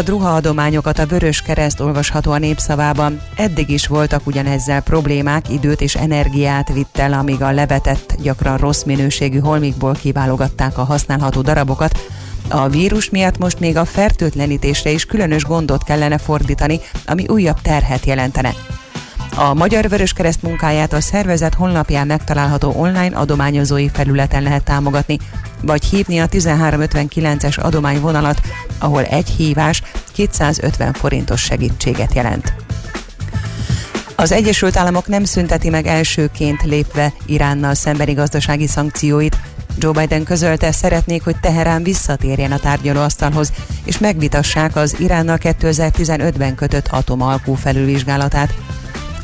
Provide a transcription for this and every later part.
A druha adományokat a Vörös Kereszt olvasható a népszavában. Eddig is voltak ugyanezzel problémák, időt és energiát vitt el, amíg a levetett, gyakran rossz minőségű holmikból kiválogatták a használható darabokat. A vírus miatt most még a fertőtlenítésre is különös gondot kellene fordítani, ami újabb terhet jelentene. A Magyar Vöröskereszt munkáját a szervezet honlapján megtalálható online adományozói felületen lehet támogatni, vagy hívni a 1359-es adományvonalat, ahol egy hívás 250 forintos segítséget jelent. Az Egyesült Államok nem szünteti meg elsőként lépve Iránnal szembeni gazdasági szankcióit. Joe Biden közölte, szeretnék, hogy Teherán visszatérjen a tárgyalóasztalhoz, és megvitassák az Iránnal 2015-ben kötött atomalkú felülvizsgálatát.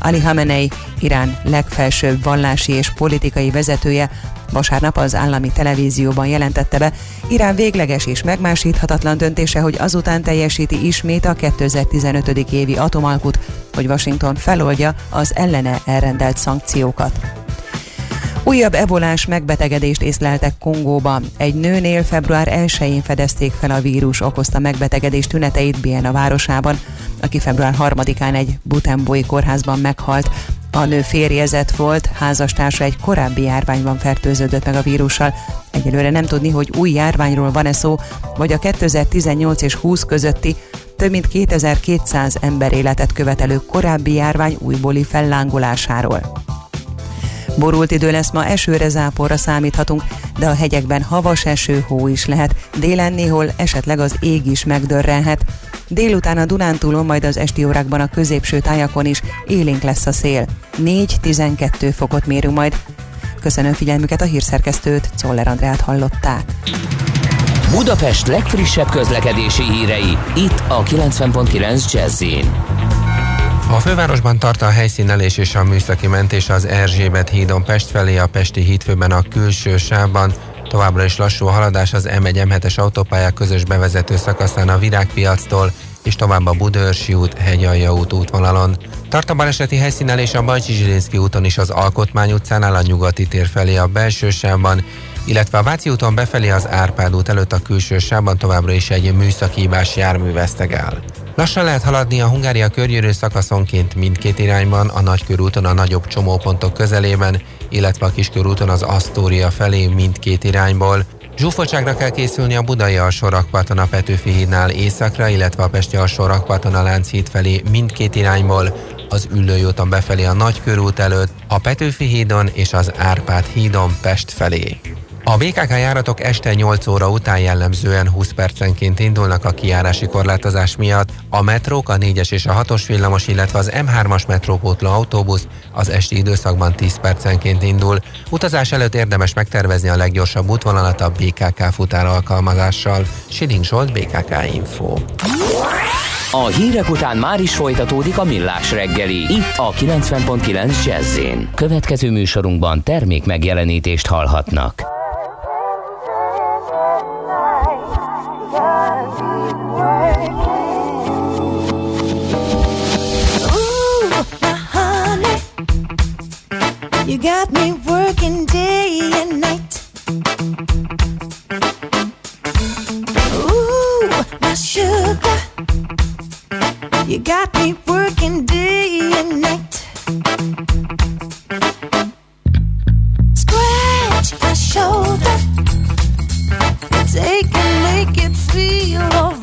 Ali Khamenei, Irán legfelsőbb vallási és politikai vezetője, vasárnap az állami televízióban jelentette be, Irán végleges és megmásíthatatlan döntése, hogy azután teljesíti ismét a 2015. évi atomalkut, hogy Washington feloldja az ellene elrendelt szankciókat. Újabb ebolás megbetegedést észleltek Kongóban. Egy nőnél február 1-én fedezték fel a vírus okozta megbetegedés tüneteit Biena városában, aki február 3-án egy Butenboi kórházban meghalt. A nő férjezett volt, házastársa egy korábbi járványban fertőződött meg a vírussal. Egyelőre nem tudni, hogy új járványról van-e szó, vagy a 2018 és 20 közötti több mint 2200 ember életet követelő korábbi járvány újbóli fellángolásáról. Borult idő lesz ma, esőre, záporra számíthatunk, de a hegyekben havas eső, hó is lehet. Délen néhol esetleg az ég is megdörrenhet. Délután a Dunántúlon, majd az esti órákban a középső tájakon is élénk lesz a szél. 4-12 fokot mérünk majd. Köszönöm figyelmüket a hírszerkesztőt, Czoller Andrát hallották. Budapest legfrissebb közlekedési hírei, itt a 90.9 jazz a fővárosban tart a helyszínelés és a műszaki mentés az Erzsébet hídon Pest felé, a Pesti hídfőben a külső sávban. Továbbra is lassú a haladás az M1-M7-es autópályák közös bevezető szakaszán a Virágpiactól, és tovább a Budörsi út, Hegyalja út útvonalon. Tart a baleseti helyszínelés a Bajcsi Zsilinszki úton is az Alkotmány utcánál a nyugati tér felé a belső sávban, illetve a Váci úton befelé az Árpád út előtt a külső sávban továbbra is egy műszakívás jármű vesztegel. Lassan lehet haladni a Hungária körgyűrű szakaszonként mindkét irányban, a Nagykörúton a nagyobb csomópontok közelében, illetve a Kiskörúton az Asztória felé mindkét irányból. Zsúfoltságra kell készülni a Budai alsórakparton a Petőfi hídnál északra, illetve a Pesti alsórakparton a Lánchíd felé mindkét irányból, az Üllői úton befelé a Nagykörút előtt, a Petőfi hídon és az Árpád hídon Pest felé. A BKK járatok este 8 óra után jellemzően 20 percenként indulnak a kiárási korlátozás miatt. A metrók, a 4-es és a 6-os villamos, illetve az M3-as metrópótló autóbusz az esti időszakban 10 percenként indul. Utazás előtt érdemes megtervezni a leggyorsabb útvonalat a BKK futár alkalmazással. Siling Zsolt, BKK Info. A hírek után már is folytatódik a millás reggeli. Itt a 90.9 jazz Következő műsorunkban termék megjelenítést hallhatnak. You got me working day and night. Scratch my shoulder. Take and make it feel alright.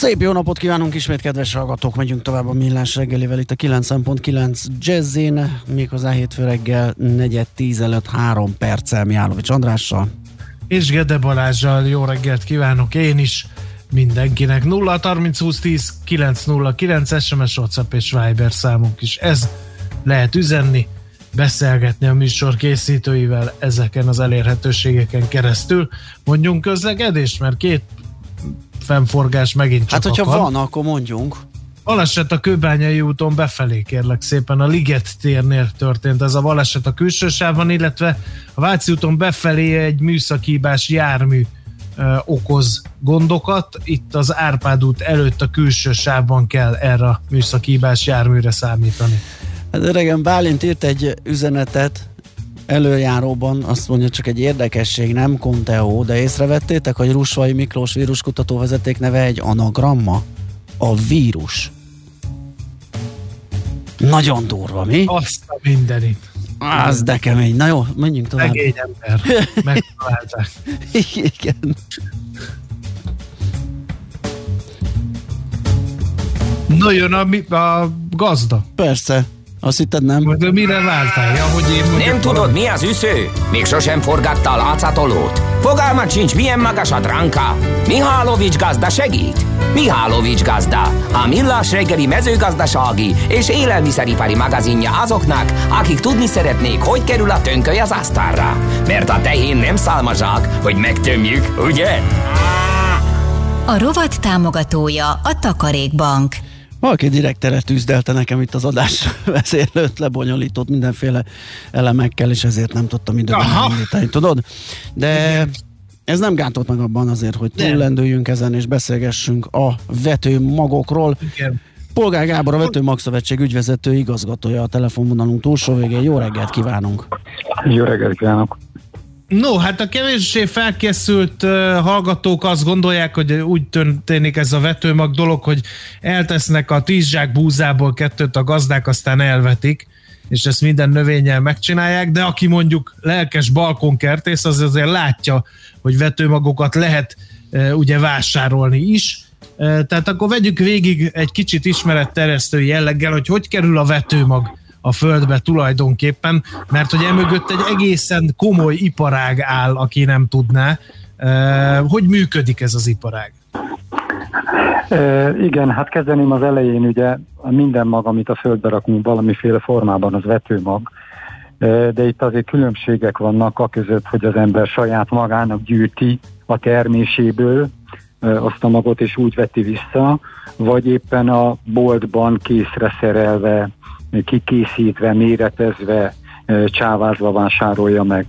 Szép jó napot kívánunk ismét, kedves hallgatók! Megyünk tovább a millás reggelivel itt a 9.9 Jazzin, méghozzá hétfő reggel 4.10 előtt 3 perccel Miálovics Andrással. és Gede Balázsjal jó reggelt kívánok én is mindenkinek. 0 30 20 10 909 SMS, WhatsApp és Viber számunk is. Ez lehet üzenni, beszélgetni a műsor készítőivel ezeken az elérhetőségeken keresztül. Mondjunk közlekedést, mert két fennforgás megint csak Hát, hogyha akad. van, akkor mondjunk. Baleset a Kőbányai úton befelé, kérlek szépen. A Liget térnél történt ez a baleset a külső sávban, illetve a Váci úton befelé egy műszakíbás jármű ö, okoz gondokat. Itt az Árpád út előtt a külső sávban kell erre a műszakíbás járműre számítani. Hát öregen Bálint írt egy üzenetet előjáróban, azt mondja csak egy érdekesség, nem Conteo, de észrevettétek, hogy Rusvai Miklós víruskutató vezeték neve egy anagramma? A vírus. Nagyon durva, mi? Azt a mindenit. Az de kemény. Na jó, menjünk tovább. Szegény ember. Megtalálták. Igen. Na jön a, a gazda. Persze. Azt hitted nem? De mire váltál? Ja, hogy én Nem tudod, mi az üsző? Még sosem forgatta a látszatolót. Fogalmat sincs, milyen magas a dránka. Mihálovics gazda segít. Mihálovics gazda, a millás reggeli mezőgazdasági és élelmiszeripari magazinja azoknak, akik tudni szeretnék, hogy kerül a tönköly az asztalra. Mert a tehén nem szálmazsák, hogy megtömjük, ugye? A rovat támogatója a Takarékbank. Valaki direkt teret üzdelte nekem itt az adás vezérlőt, lebonyolított mindenféle elemekkel, és ezért nem tudtam időben elindítani, tudod? De ez nem gántott meg abban azért, hogy túllendüljünk ezen, és beszélgessünk a vetőmagokról. Igen. Polgár Gábor, a Vetőmagszövetség ügyvezető igazgatója a telefonvonalunk túlsó végén. Jó reggelt kívánunk! Jó reggelt kívánok! No, hát a kevéssé felkészült uh, hallgatók azt gondolják, hogy úgy történik ez a vetőmag dolog, hogy eltesznek a tíz zsák búzából kettőt a gazdák, aztán elvetik, és ezt minden növényel megcsinálják, de aki mondjuk lelkes balkonkertész, az azért látja, hogy vetőmagokat lehet uh, ugye vásárolni is, Uh, tehát akkor vegyük végig egy kicsit ismeretterjesztő jelleggel, hogy hogy kerül a vetőmag a földbe tulajdonképpen, mert hogy emögött egy egészen komoly iparág áll, aki nem tudná. Hogy működik ez az iparág? E, igen, hát kezdeném az elején, ugye minden mag, amit a földbe rakunk valamiféle formában, az vetőmag, de itt azért különbségek vannak a között, hogy az ember saját magának gyűjti a terméséből azt a magot, és úgy veti vissza, vagy éppen a boltban készre szerelve, kikészítve, méretezve, csávázva vásárolja meg.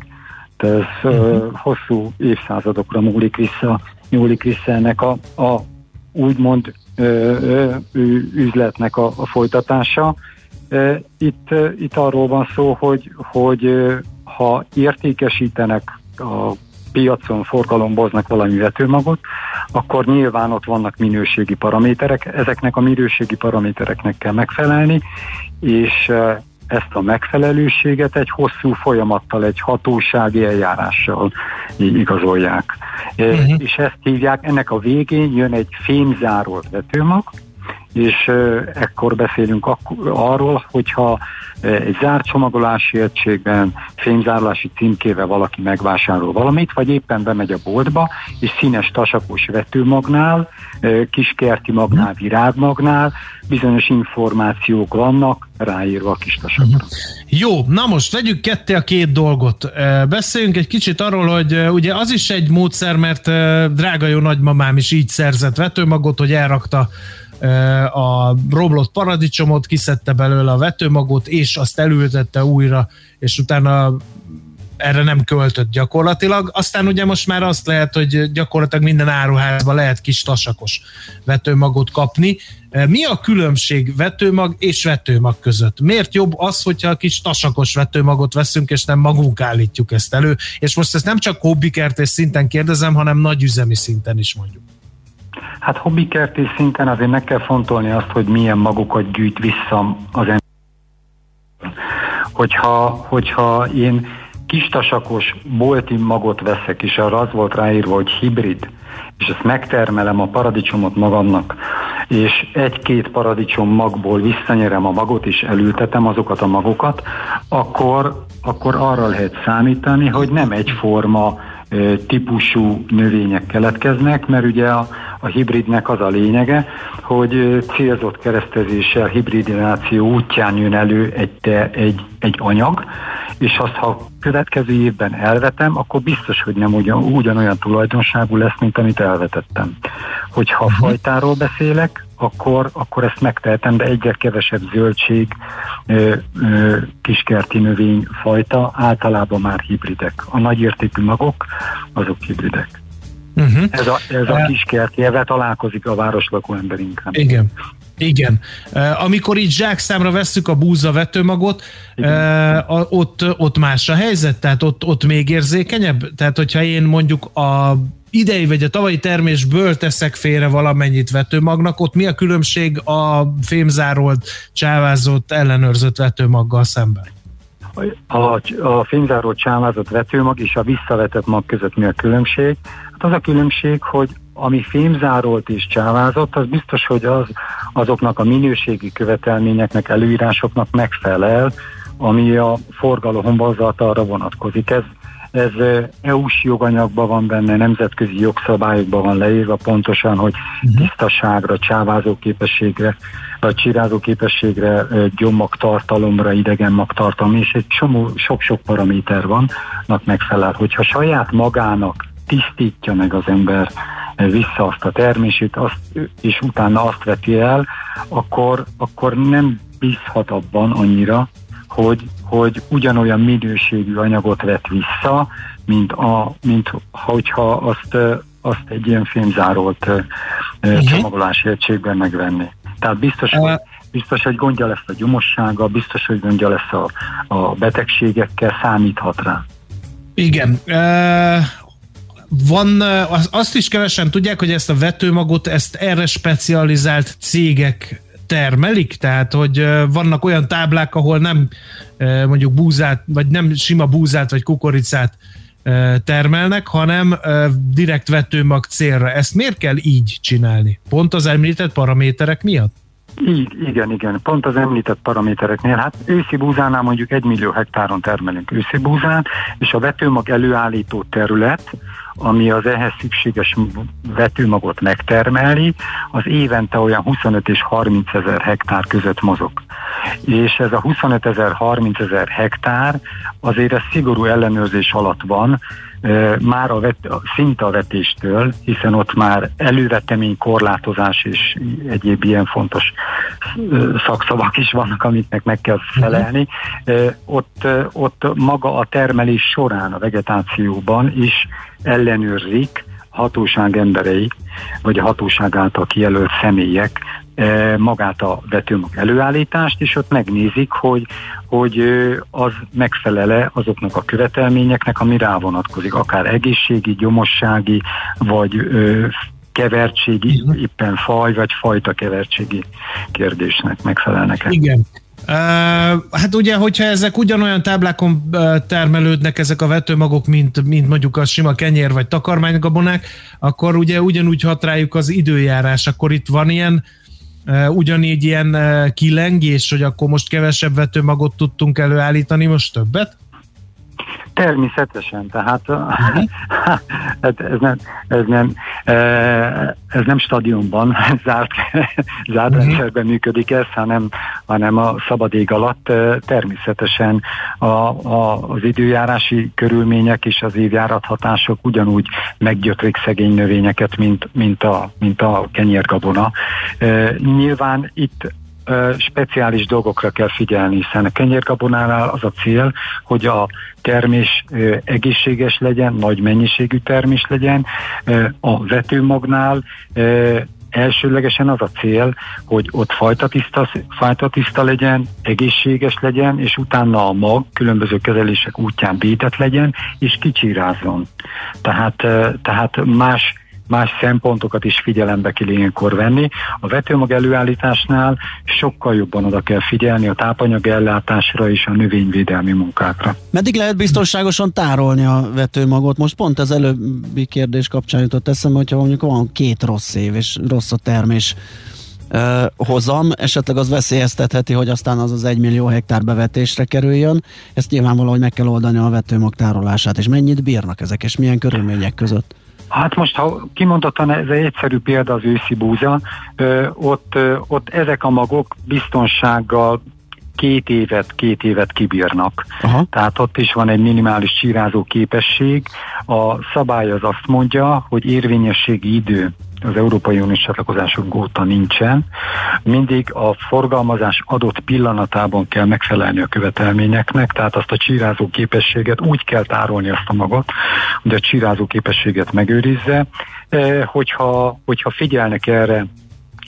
De ez uh-huh. hosszú évszázadokra múlik vissza, nyúlik vissza ennek a, a úgymond üzletnek a, a folytatása. Itt, itt arról van szó, hogy, hogy ha értékesítenek a piacon forgalomboznak valami vetőmagot, akkor nyilván ott vannak minőségi paraméterek, ezeknek a minőségi paramétereknek kell megfelelni, és ezt a megfelelőséget egy hosszú folyamattal, egy hatósági eljárással igazolják. Uh-huh. És ezt hívják, ennek a végén jön egy fémzárolt vetőmag, és ekkor beszélünk arról, hogyha egy zárt csomagolási egységben fémzárolási címkével valaki megvásárol valamit, vagy éppen bemegy a boltba, és színes tasakos vetőmagnál, kiskerti magnál, virágmagnál bizonyos információk vannak ráírva a kis tasakra. Mhm. Jó, na most vegyük ketté a két dolgot. Beszéljünk egy kicsit arról, hogy ugye az is egy módszer, mert drága jó nagymamám is így szerzett vetőmagot, hogy elrakta a roblott paradicsomot, kiszedte belőle a vetőmagot, és azt elültette újra, és utána erre nem költött gyakorlatilag. Aztán ugye most már azt lehet, hogy gyakorlatilag minden áruházban lehet kis tasakos vetőmagot kapni. Mi a különbség vetőmag és vetőmag között? Miért jobb az, hogyha a kis tasakos vetőmagot veszünk, és nem magunk állítjuk ezt elő? És most ezt nem csak hobbikertés szinten kérdezem, hanem nagyüzemi szinten is mondjuk. Hát hobbikertés szinten azért meg kell fontolni azt, hogy milyen magukat gyűjt vissza az ember. Hogyha, hogyha én kistasakos bolti magot veszek, és arra az volt ráírva, hogy hibrid, és ezt megtermelem a paradicsomot magamnak, és egy-két paradicsom magból visszanyerem a magot, és elültetem azokat a magokat, akkor, akkor arra lehet számítani, hogy nem egyforma típusú növények keletkeznek, mert ugye a, a hibridnek az a lényege, hogy célzott keresztezéssel hibridizáció útján jön elő egy, te, egy, egy anyag, és azt, ha következő évben elvetem, akkor biztos, hogy nem ugyan, ugyanolyan tulajdonságú lesz, mint amit elvetettem. Hogyha uh-huh. fajtáról beszélek, akkor, akkor ezt megtehetem, de egyre kevesebb zöldség, ö, ö, kiskerti növényfajta, általában már hibridek. A nagyértékű magok, azok hibridek. Uh-huh. Ez a, ez a kiskerti, ezzel találkozik a városlakó ember inkább. Igen. Igen. Amikor így zsákszámra vesszük a búza vetőmagot, Igen. ott, ott más a helyzet? Tehát ott, ott még érzékenyebb? Tehát hogyha én mondjuk a idei vagy a tavalyi termésből teszek félre valamennyit vetőmagnak, ott mi a különbség a fémzárolt, csávázott, ellenőrzött vetőmaggal szemben? A, a fémzárolt csávázott vetőmag és a visszavetett mag között mi a különbség? Hát az a különbség, hogy ami fémzárolt és csávázott, az biztos, hogy az azoknak a minőségi követelményeknek, előírásoknak megfelel, ami a arra vonatkozik. Ez ez EU-s joganyagban van benne, nemzetközi jogszabályokban van leírva pontosan, hogy mhm. tisztaságra, csávázó képességre, vagy csirázó képességre, gyomagtartalomra, idegen magtartalom, és egy csomó, sok-sok paraméter vannak megfelel. Hogyha saját magának tisztítja meg az ember vissza azt a termését, azt, és utána azt veti el, akkor, akkor nem bízhat abban annyira, hogy, hogy ugyanolyan minőségű anyagot vett vissza, mint, a, mint hogyha azt, azt egy ilyen fémzárolt uh-huh. csomagolási egységben megvenni. Tehát biztos, hogy biztos, hogy gondja lesz a gyomossága, biztos, hogy gondja lesz a, a betegségekkel, számíthat rá. Igen. Uh, van, azt is kevesen tudják, hogy ezt a vetőmagot, ezt erre specializált cégek termelik, tehát hogy vannak olyan táblák, ahol nem mondjuk búzát, vagy nem sima búzát, vagy kukoricát termelnek, hanem direkt vetőmag célra. Ezt miért kell így csinálni? Pont az említett paraméterek miatt? Így, igen, igen, pont az említett paramétereknél. Hát őszi búzánál mondjuk egy millió hektáron termelünk őszi búzát, és a vetőmag előállító terület ami az ehhez szükséges vetőmagot megtermeli, az évente olyan 25 és 30 ezer hektár között mozog. És ez a 25 ezer, 30 ezer hektár azért ez szigorú ellenőrzés alatt van, már a vet, szinte a vetéstől, hiszen ott már elővetemény korlátozás és egyéb ilyen fontos szakszavak is vannak, amiknek meg kell felelni. Ott, ott maga a termelés során a vegetációban is ellenőrzik hatóság emberei, vagy a hatóság által kijelölt személyek magát a vetőmag előállítást, és ott megnézik, hogy, hogy az megfelele azoknak a követelményeknek, ami rá vonatkozik, akár egészségi, gyomossági, vagy kevertségi, éppen faj vagy fajta kevertségi kérdésnek megfelelnek. Igen. Uh, hát ugye, hogyha ezek ugyanolyan táblákon uh, termelődnek ezek a vetőmagok, mint, mint mondjuk a sima kenyér vagy takarmánygabonák, akkor ugye ugyanúgy hat rájuk az időjárás, akkor itt van ilyen ugyanígy ilyen kilengés, hogy akkor most kevesebb vetőmagot tudtunk előállítani, most többet? Természetesen, tehát uh-huh. ez, ez, nem, ez, nem, ez nem stadionban zárt, zárt uh-huh. rendszerben működik ez, hanem, hanem a szabad ég alatt természetesen a, a, az időjárási körülmények és az évjárat hatások ugyanúgy meggyötrik szegény növényeket, mint, mint, a, mint a kenyérgabona. Nyilván itt speciális dolgokra kell figyelni, hiszen a kenyérgabonánál az a cél, hogy a termés egészséges legyen, nagy mennyiségű termés legyen, a vetőmagnál elsőlegesen az a cél, hogy ott fajta tiszta, fajta tiszta legyen, egészséges legyen, és utána a mag különböző kezelések útján védett legyen, és kicsírázzon. Tehát, tehát más más szempontokat is figyelembe kell ilyenkor venni. A vetőmag előállításnál sokkal jobban oda kell figyelni a tápanyag ellátásra és a növényvédelmi munkákra. Meddig lehet biztonságosan tárolni a vetőmagot? Most pont az előbbi kérdés kapcsán jutott eszembe, hogyha mondjuk van két rossz év és rossz a termés hozam, esetleg az veszélyeztetheti, hogy aztán az az egy millió hektár bevetésre kerüljön. Ezt nyilvánvalóan meg kell oldani a vetőmag tárolását, és mennyit bírnak ezek, és milyen körülmények között? Hát most, ha kimondottan ez egy egyszerű példa az őszi búza, ö, ott, ö, ott ezek a magok biztonsággal két évet, két évet kibírnak. Aha. Tehát ott is van egy minimális csírázó képesség. A szabály az azt mondja, hogy érvényességi idő az Európai Uniós csatlakozásunk óta nincsen. Mindig a forgalmazás adott pillanatában kell megfelelni a követelményeknek, tehát azt a csírázó képességet úgy kell tárolni azt a magot, hogy a csírázó képességet megőrizze. Eh, hogyha, hogyha figyelnek erre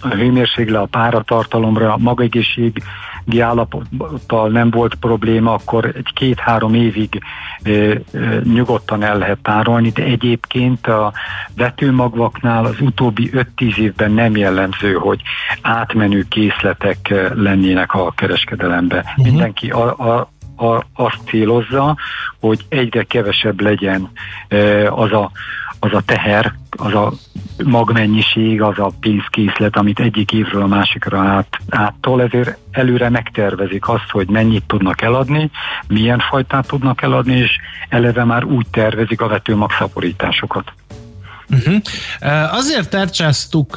a hőmérsékle, a páratartalomra, a magegészségi állapottal nem volt probléma, akkor egy két-három évig e, e, nyugodtan el lehet tárolni, de egyébként a vetőmagvaknál az utóbbi 5-10 évben nem jellemző, hogy átmenő készletek lennének a kereskedelembe. Uh-huh. Mindenki a, a, a, azt célozza, hogy egyre kevesebb legyen az a az a teher, az a magmennyiség, az a pénzkészlet, amit egyik évről a másikra át, áttol, ezért előre megtervezik azt, hogy mennyit tudnak eladni, milyen fajtát tudnak eladni, és eleve már úgy tervezik a vetőmag szaporításokat. Uh-huh. Azért tárcsáztuk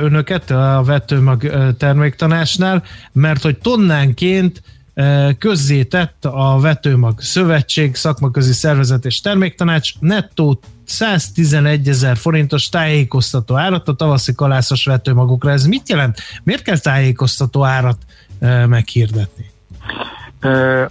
önöket a vetőmag terméktanásnál, mert hogy tonnánként közzétett a Vetőmag Szövetség, Szakmaközi Szervezet és Terméktanács nettó 111 ezer forintos tájékoztató árat a tavaszi kalászos vetőmagokra. Ez mit jelent? Miért kell tájékoztató árat meghirdetni?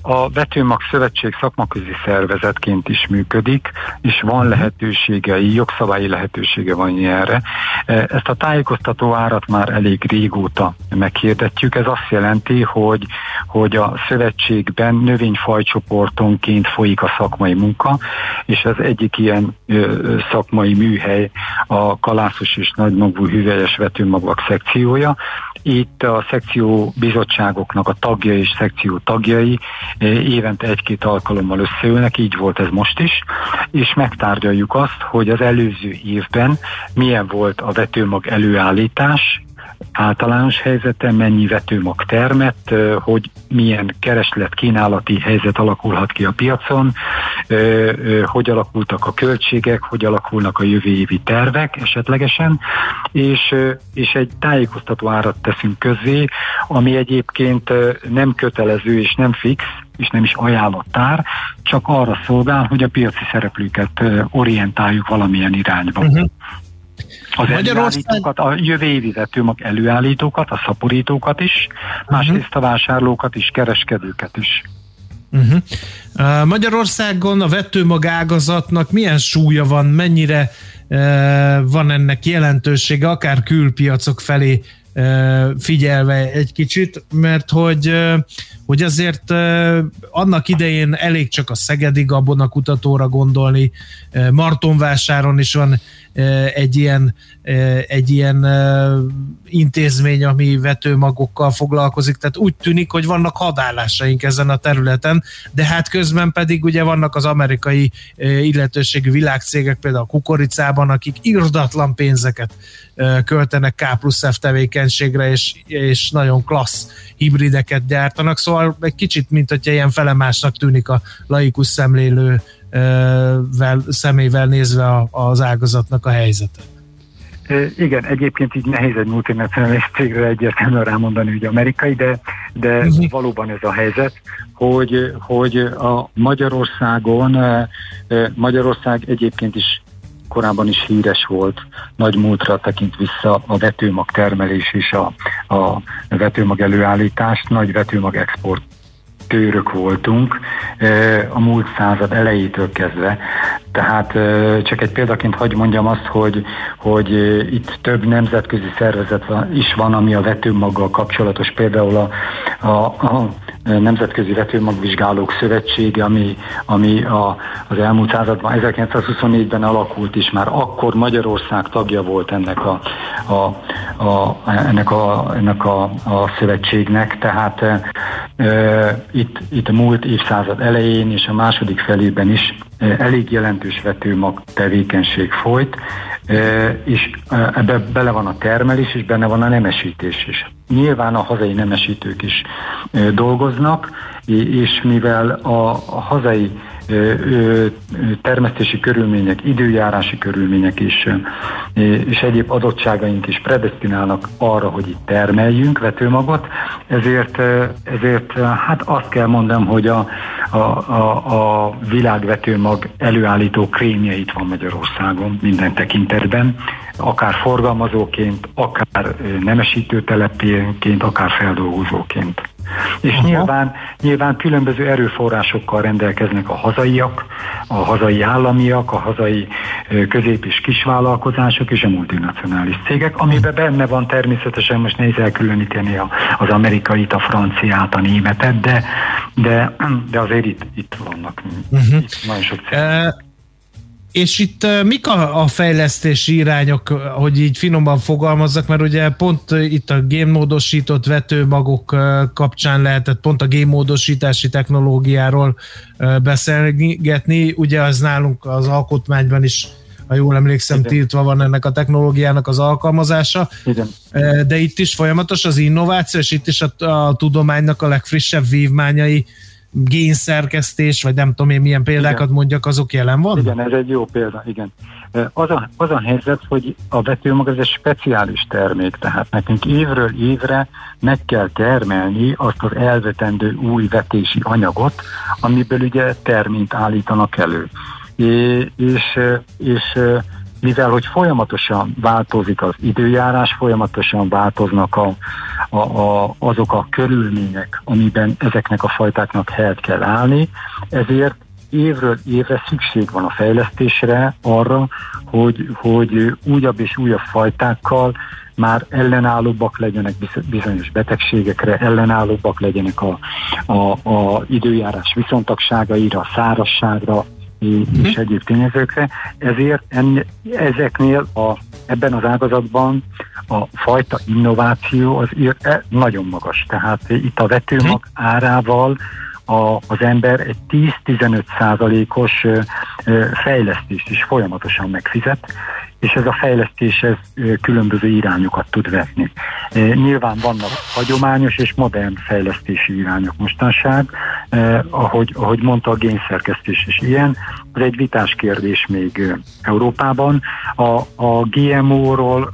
A Vetőmag Szövetség szakmaközi szervezetként is működik, és van mhm. lehetőségei, jogszabályi lehetősége van erre. Ezt a tájékoztató árat már elég régóta meghirdetjük. Ez azt jelenti, hogy, hogy a szövetségben növényfajcsoportonként folyik a szakmai munka, és az egyik ilyen szakmai műhely a kalászos és nagymagú hüvelyes vetőmagvak szekciója. Itt a szekció bizottságoknak a tagja és szekció tagjai eh, évente egy-két alkalommal összeülnek, így volt ez most is, és megtárgyaljuk azt, hogy az előző évben milyen volt a vetőmag előállítás, általános helyzete, mennyi vetőmag termett, hogy milyen kereslet-kínálati helyzet alakulhat ki a piacon, hogy alakultak a költségek, hogy alakulnak a jövő évi tervek esetlegesen, és, és egy tájékoztató árat teszünk közzé, ami egyébként nem kötelező és nem fix, és nem is ajánlott ár, csak arra szolgál, hogy a piaci szereplőket orientáljuk valamilyen irányba. Uh-huh. Az előállítókat, a jövő évi vetőmag előállítókat, a szaporítókat is, másrészt a vásárlókat is, kereskedőket is. Uh-huh. Uh, Magyarországon a vetőmag ágazatnak milyen súlya van, mennyire uh, van ennek jelentősége, akár külpiacok felé uh, figyelve egy kicsit, mert hogy, uh, hogy azért annak idején elég csak a Szegedi Gabona kutatóra gondolni, Martonvásáron is van egy ilyen, egy ilyen intézmény, ami vetőmagokkal foglalkozik, tehát úgy tűnik, hogy vannak hadállásaink ezen a területen, de hát közben pedig ugye vannak az amerikai illetőségű világcégek, például a kukoricában, akik irdatlan pénzeket költenek K plusz F tevékenységre, és, és nagyon klassz hibrideket gyártanak, szóval egy kicsit, mint hogyha ilyen felemásnak tűnik a laikus szemlélő vel, szemével nézve a, az ágazatnak a helyzete. Igen, egyébként így nehéz egy multinacionális cégre egyértelműen rámondani, hogy amerikai, de, de Mhm. valóban ez a helyzet, hogy, hogy a Magyarországon, Magyarország egyébként is korábban is híres volt, nagy múltra tekint vissza a vetőmag termelés és a, a vetőmag előállítást, nagy vetőmag export tőrök voltunk a múlt század elejétől kezdve. Tehát eh, csak egy példaként hagy mondjam azt, hogy, hogy itt több nemzetközi szervezet is van, ami a vetőmaggal kapcsolatos, például a, a, a Nemzetközi Vetőmagvizsgálók Szövetsége, ami, ami a, az elmúlt században, 1924-ben alakult is, már akkor Magyarország tagja volt ennek a, a, a, ennek a, ennek a, a szövetségnek, tehát e, itt, itt a múlt évszázad elején és a második felében is elég jelentős vetőmag tevékenység folyt, e, és e, ebbe bele van a termelés, és benne van a nemesítés is. Nyilván a hazai nemesítők is dolgoznak, és mivel a, a hazai termesztési körülmények, időjárási körülmények ö, és egyéb adottságaink is predestinálnak arra, hogy itt termeljünk vetőmagot, ezért, ezért hát azt kell mondom, hogy a, a, a, a világvetőmag előállító krémje itt van Magyarországon minden tekintetben, akár forgalmazóként, akár ö, nemesítőtelepénként, akár feldolgozóként. És Aha. nyilván, nyilván különböző erőforrásokkal rendelkeznek a hazaiak, a hazai államiak, a hazai közép- és kisvállalkozások és a multinacionális cégek, amiben benne van természetesen, most nehéz elkülöníteni az amerikait, a franciát, a németet, de, de, de azért itt, itt vannak Uh-huh. itt nagyon sok cég. És itt mik a, a fejlesztési irányok, hogy így finoman fogalmazzak, mert ugye pont itt a génmódosított vetőmagok kapcsán lehetett pont a génmódosítási technológiáról beszélgetni, ugye az nálunk az alkotmányban is ha jól emlékszem, Igen. tiltva van ennek a technológiának az alkalmazása, Igen. De itt is folyamatos az innováció, és itt is a, a tudománynak a legfrissebb vívmányai, génszerkesztés, vagy nem tudom én milyen példákat Igen. mondjak, azok jelen vannak? Igen, ez egy jó példa, igen. Az a, az a helyzet, hogy a vetőmag ez egy speciális termék, tehát nekünk évről évre meg kell termelni azt az elvetendő új vetési anyagot, amiből ugye terményt állítanak elő. É, és, és mivel hogy folyamatosan változik az időjárás, folyamatosan változnak a, a, a, azok a körülmények, amiben ezeknek a fajtáknak helyet kell állni, ezért évről évre szükség van a fejlesztésre arra, hogy, hogy újabb és újabb fajtákkal már ellenállóbbak legyenek bizonyos betegségekre, ellenállóbbak legyenek a, a, a időjárás viszontagságaira, a szárasságra, és egyéb tényezőkre. Ezért enne, ezeknél a, ebben az ágazatban a fajta innováció az e, nagyon magas. Tehát itt a vetőmag árával a, az ember egy 10-15 százalékos fejlesztést is folyamatosan megfizet, és ez a fejlesztés ez különböző irányokat tud vetni. Nyilván vannak hagyományos és modern fejlesztési irányok mostanság, ahogy, ahogy mondta, a génszerkesztés is ilyen. Ez egy vitás kérdés még Európában. A, a GMO-ról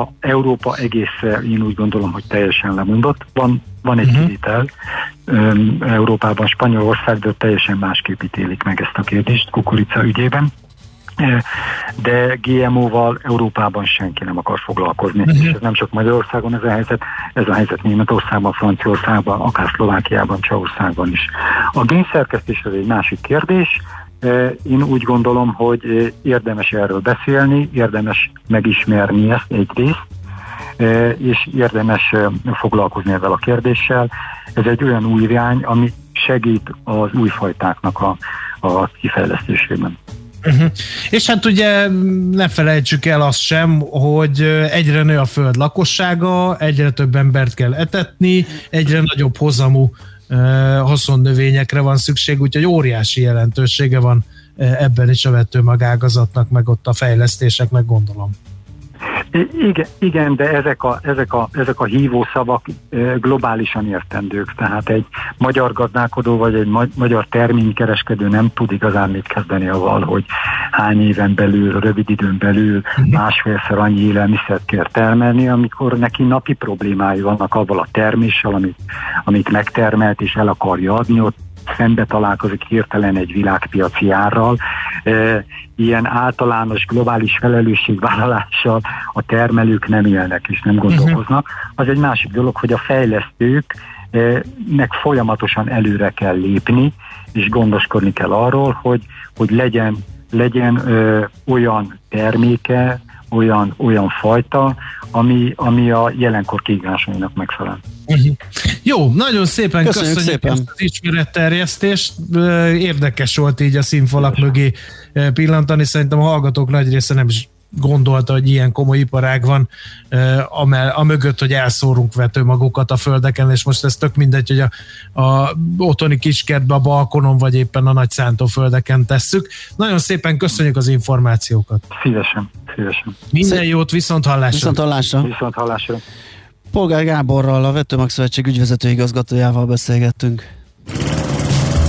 a Európa egésze én úgy gondolom, hogy teljesen lemondott. Van, van egy Mhm. uh-huh. kivitel Öm, Európában, Spanyolország, de teljesen másképp ítélik meg ezt a kérdést kukorica ügyében. De GMO-val Európában senki nem akar foglalkozni. Uh-huh. És ez nem csak Magyarországon ez a helyzet, ez a helyzet Németországban, Franciaországban, akár Szlovákiában, Csehországban is. A génszerkesztés az egy másik kérdés. Én úgy gondolom, hogy érdemes erről beszélni, érdemes megismerni ezt egyrészt, és érdemes foglalkozni ezzel a kérdéssel. Ez egy olyan új irány, ami segít az új fajtáknak a, a kifejlesztésében. Uh-huh. És hát ugye ne felejtsük el azt sem, hogy egyre nő a föld lakossága, egyre több embert kell etetni, egyre nagyobb hozamú uh, haszonnövényekre van szükség, úgyhogy óriási jelentősége van ebben is a vetőmagágazatnak, meg ott a fejlesztéseknek gondolom. Igen, igen, de ezek a, ezek a, ezek a hívószavak globálisan értendők, tehát egy magyar gazdálkodó vagy egy ma- magyar terménykereskedő nem tud igazán mit kezdeni avval, hogy hány éven belül, rövid időn belül másfélszer annyi élelmiszert kell termelni, amikor neki napi problémái vannak avval a terméssel, amit, amit megtermelt és el akarja adni, ott szembe találkozik hirtelen egy világpiaci árral. Ilyen általános globális felelősségvállalással a termelők nem élnek és nem gondolkoznak. Az egy másik dolog, hogy a fejlesztők nek folyamatosan előre kell lépni, és gondoskodni kell arról, hogy, hogy legyen, legyen ö, olyan terméke, olyan, olyan fajta, ami, ami a jelenkor kihívásainak megfelel. Uh-huh. Jó, nagyon szépen Köszönjük köszönjük, szépen. ezt az ismeretterjesztést. Érdekes volt így a színfalak mögé pillantani. Szerintem a hallgatók nagy része nem is gondolta, hogy ilyen komoly iparág van, amel, amögött, hogy elszórunk vetőmagokat a földeken, és most ez tök mindegy, hogy a, a otthoni kiskertbe, a balkonon, vagy éppen a nagy szántóföldeken tesszük. Nagyon szépen köszönjük az információkat. Szívesen, szívesen. Minden jót, viszont hallásra! Viszont hallásra. Viszont hallásra. Polgár Gáborral, a Vetőmag Szövetség ügyvezető igazgatójával beszélgettünk.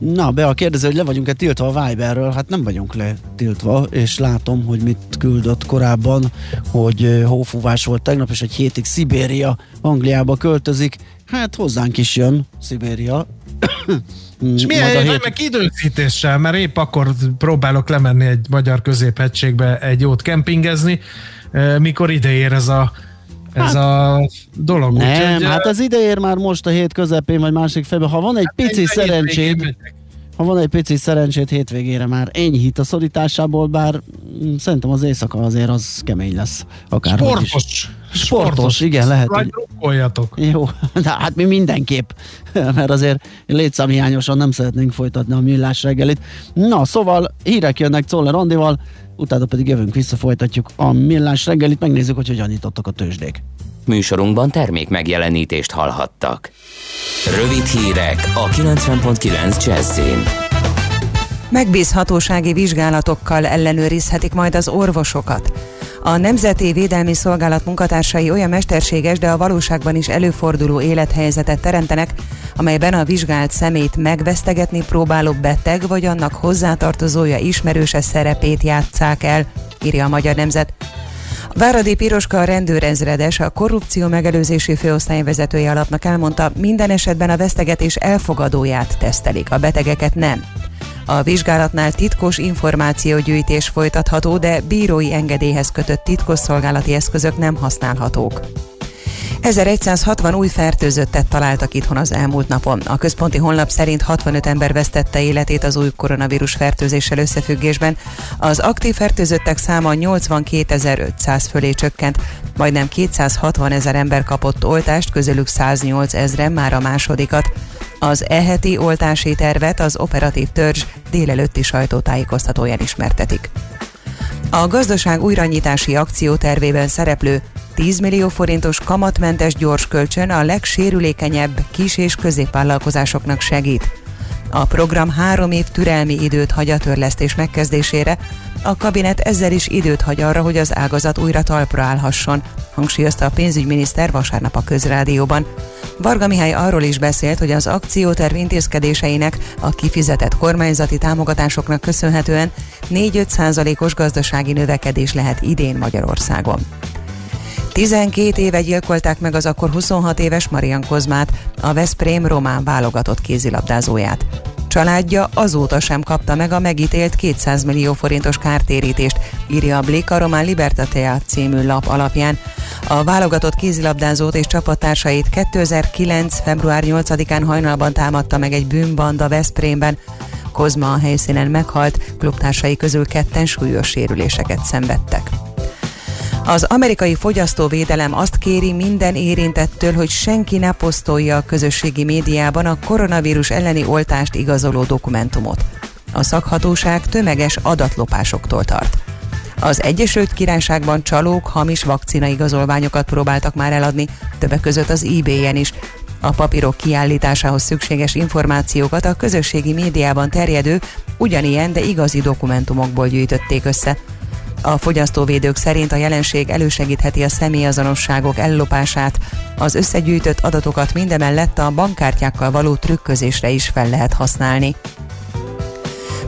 Na, be a kérdező, hogy le vagyunk-e tiltva a Viberről? Hát nem vagyunk le tiltva, és látom, hogy mit küldött korábban, hogy hófúvás volt tegnap, és egy hétig Szibéria Angliába költözik. Hát hozzánk is jön Szibéria. És milyen hét- remek időzítéssel, mert épp akkor próbálok lemenni egy magyar középhegységbe egy jót kempingezni, mikor ide ér ez a, ez a dolog. Nem, Úgyhogy, hát ez ideér már most a hét közepén, vagy másik febben. Ha van egy pici szerencséd, hétvégén megyek. ha van egy pici szerencsét hétvégére már enyhít a szorításából, bár mm, szerintem az éjszaka azért az kemény lesz. Akárhogy is. Sportos. Sportos, igen, lehet, hogy-. Jó, de hát mi mindenképp, mert azért létszámhiányosan nem szeretnénk folytatni a millás reggelit. Na, szóval hírek jönnek Czoller Andival, utána pedig jövünk vissza, folytatjuk a millás reggelit, megnézzük, hogy hogyan nyitottak a tőzsdék. Műsorunkban termék megjelenítést hallhattak. Rövid hírek a 90.9 Jazzin. Megbízhatósági vizsgálatokkal ellenőrizhetik majd az orvosokat. A Nemzeti Védelmi Szolgálat munkatársai olyan mesterséges, de a valóságban is előforduló élethelyzetet teremtenek, amelyben a vizsgált szemét megvesztegetni próbáló beteg vagy annak hozzátartozója ismerőse szerepét játszák el, írja a Magyar Nemzet. Váradi Piroska a rendőrezredes, a korrupció megelőzési főosztály vezetője alapnak elmondta, minden esetben a vesztegetés elfogadóját tesztelik, a betegeket nem. A vizsgálatnál titkos információgyűjtés folytatható, de bírói engedélyhez kötött titkosszolgálati eszközök nem használhatók. 1160 új fertőzöttet találtak itthon az elmúlt napon. A központi honlap szerint 65 ember vesztette életét az új koronavírus fertőzéssel összefüggésben. Az aktív fertőzöttek száma 82.500 fölé csökkent, majdnem 260 ezer ember kapott oltást, közülük 108 ezren már a másodikat. Az eheti oltási tervet az operatív törzs délelőtti sajtótájékoztatóján ismertetik. A gazdaság újranyitási akciótervében szereplő 10 millió forintos kamatmentes gyors kölcsön a legsérülékenyebb kis- és középvállalkozásoknak segít. A program három év türelmi időt hagy a törlesztés megkezdésére, a kabinet ezzel is időt hagy arra, hogy az ágazat újra talpra állhasson, hangsúlyozta a pénzügyminiszter vasárnap a közrádióban. Varga Mihály arról is beszélt, hogy az akcióterv intézkedéseinek a kifizetett kormányzati támogatásoknak köszönhetően 4-5 százalékos gazdasági növekedés lehet idén Magyarországon. 12 éve gyilkolták meg az akkor 26 éves Marian Kozmát, a Veszprém román válogatott kézilabdázóját. Családja azóta sem kapta meg a megítélt 200 millió forintos kártérítést, írja a Blick a Román Libertatea című lap alapján. A válogatott kézilabdázót és csapattársait 2009. február 8-án hajnalban támadta meg egy bűnbanda Veszprémben. Kozma a helyszínen meghalt, klubtársai közül ketten súlyos sérüléseket szenvedtek. Az amerikai fogyasztóvédelem azt kéri minden érintettől, hogy senki ne posztolja a közösségi médiában a koronavírus elleni oltást igazoló dokumentumot. A szakhatóság tömeges adatlopásoktól tart. Az Egyesült Királyságban csalók hamis vakcinaigazolványokat próbáltak már eladni, többek között az eBay-en is. A papírok kiállításához szükséges információkat a közösségi médiában terjedő, ugyanilyen, de igazi dokumentumokból gyűjtötték össze. A fogyasztóvédők szerint a jelenség elősegítheti a személyazonosságok ellopását, az összegyűjtött adatokat mindemellett a bankkártyákkal való trükközésre is fel lehet használni.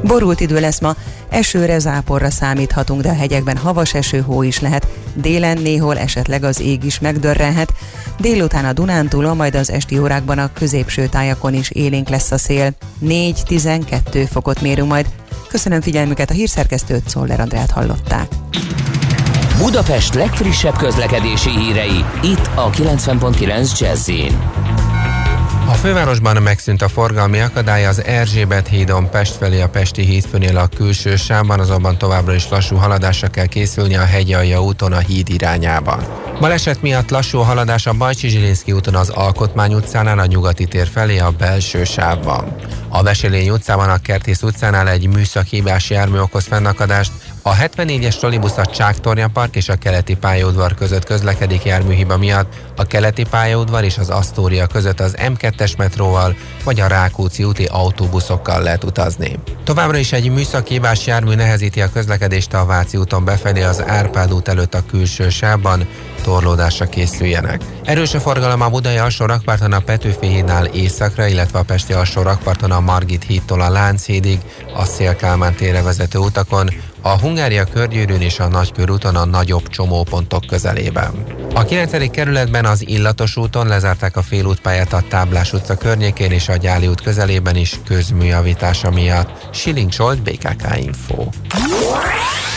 Borult idő lesz ma, esőre, záporra számíthatunk, de a hegyekben havas eső, hó is lehet. Délen néhol esetleg az ég is megdörrenhet. Délután a Dunántúlon, majd az esti órákban a középső tájakon is élénk lesz a szél. 4-12 fokot mérünk majd. Köszönöm figyelmüket, a hírszerkesztőt Szoller Andrát hallották. Budapest legfrissebb közlekedési hírei, itt a 90.9 jazz A fővárosban megszűnt a forgalmi akadály az Erzsébet hídon Pest felé a Pesti hídfőnél a külső sávban, azonban továbbra is lassú haladásra kell készülni a hegyalja úton a híd irányában. Baleset miatt lassú haladás a Bajcsi Zsilinszki úton az Alkotmány utcánál a nyugati tér felé a belső sávban. A Veselény utcában a Kertész utcánál egy műszakhibás jármű okoz fennakadást, a 74-es trolibusz a Csáktornya Park és a keleti pályaudvar között közlekedik járműhiba miatt, a keleti pályaudvar és az Asztória között az M2-es metróval vagy a Rákóczi úti autóbuszokkal lehet utazni. Továbbra is egy műszakhibás jármű nehezíti a közlekedést a Váci úton befelé az Árpád út előtt a külső sávban, torlódásra készüljenek. Erős a forgalom a Budai alsó rakparton a Petőfi hídnál északra, illetve a Pesti alsó rakparton a Margit hídtól a Lánchídig, a Szélkálmán térre vezető utakon, a Hungária körgyűrűn és a Nagykörúton a nagyobb csomópontok közelében. A 9. kerületben az Illatos úton lezárták a félútpályát a Táblás utca környékén és a Gyáli út közelében is közműjavítása miatt. Siling Zsolt, BKK Info.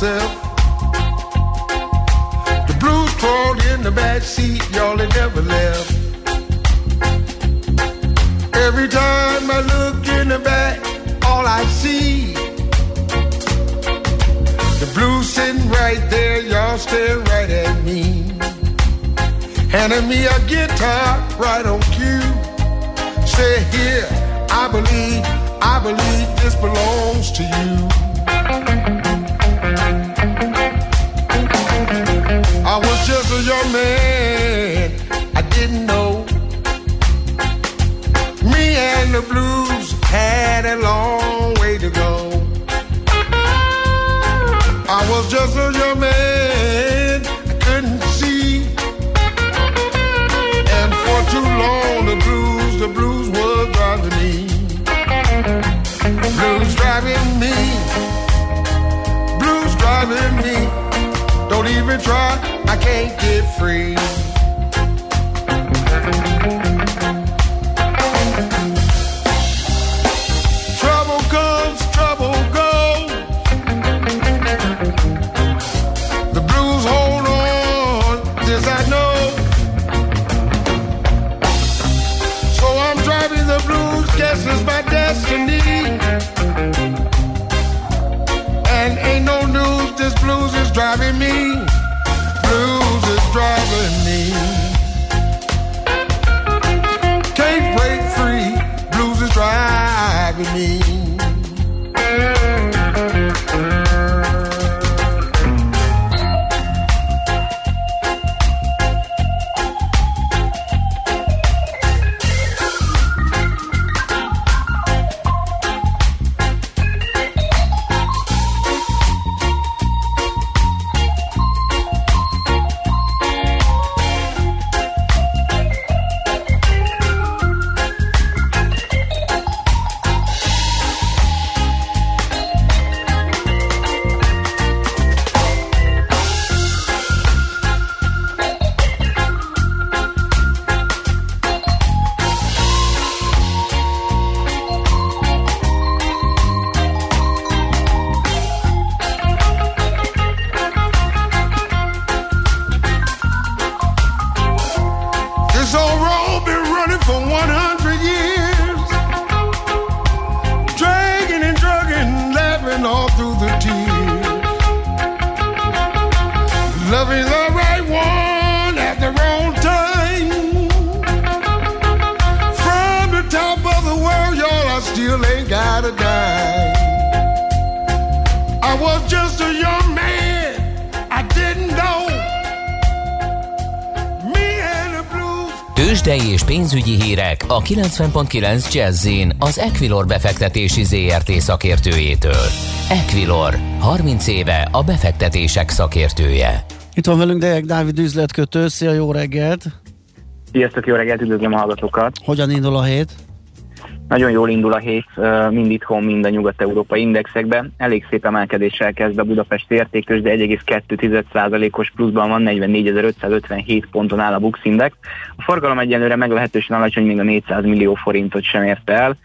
The blues crawled in the back seat, y'all they never left. Every time I look in the back, all I see the blues sitting right there, y'all staring right at me. Handing me a guitar right on cue. Say here, I believe, I believe this belongs to you. Was just a young man, I didn't know. Me and the blues had a long way to go. I was just a young man, I couldn't see. And for too long, the blues, the blues was driving me. Blues driving me. Blues driving me. Even try, I can't get free. 90.9 Jazzin az Equilor befektetési ZRT szakértőjétől. Equilor, 30 éve a befektetések szakértője. Itt van velünk Deák Dávid üzletkötő, szia, jó reggelt! Sziasztok, jó reggelt, üdvözlöm a hallgatókat! Hogyan indul a hét? Nagyon jól indul a hét, mind itthon, mind a nyugat-európai indexekben. Elég szép emelkedéssel kezd a Budapesti értékös, de 1,2%-os pluszban van, 44.557 ponton áll a Bux Index. A forgalom egyenlőre meglehetősen alacsony, még a 400 millió forintot sem érte el,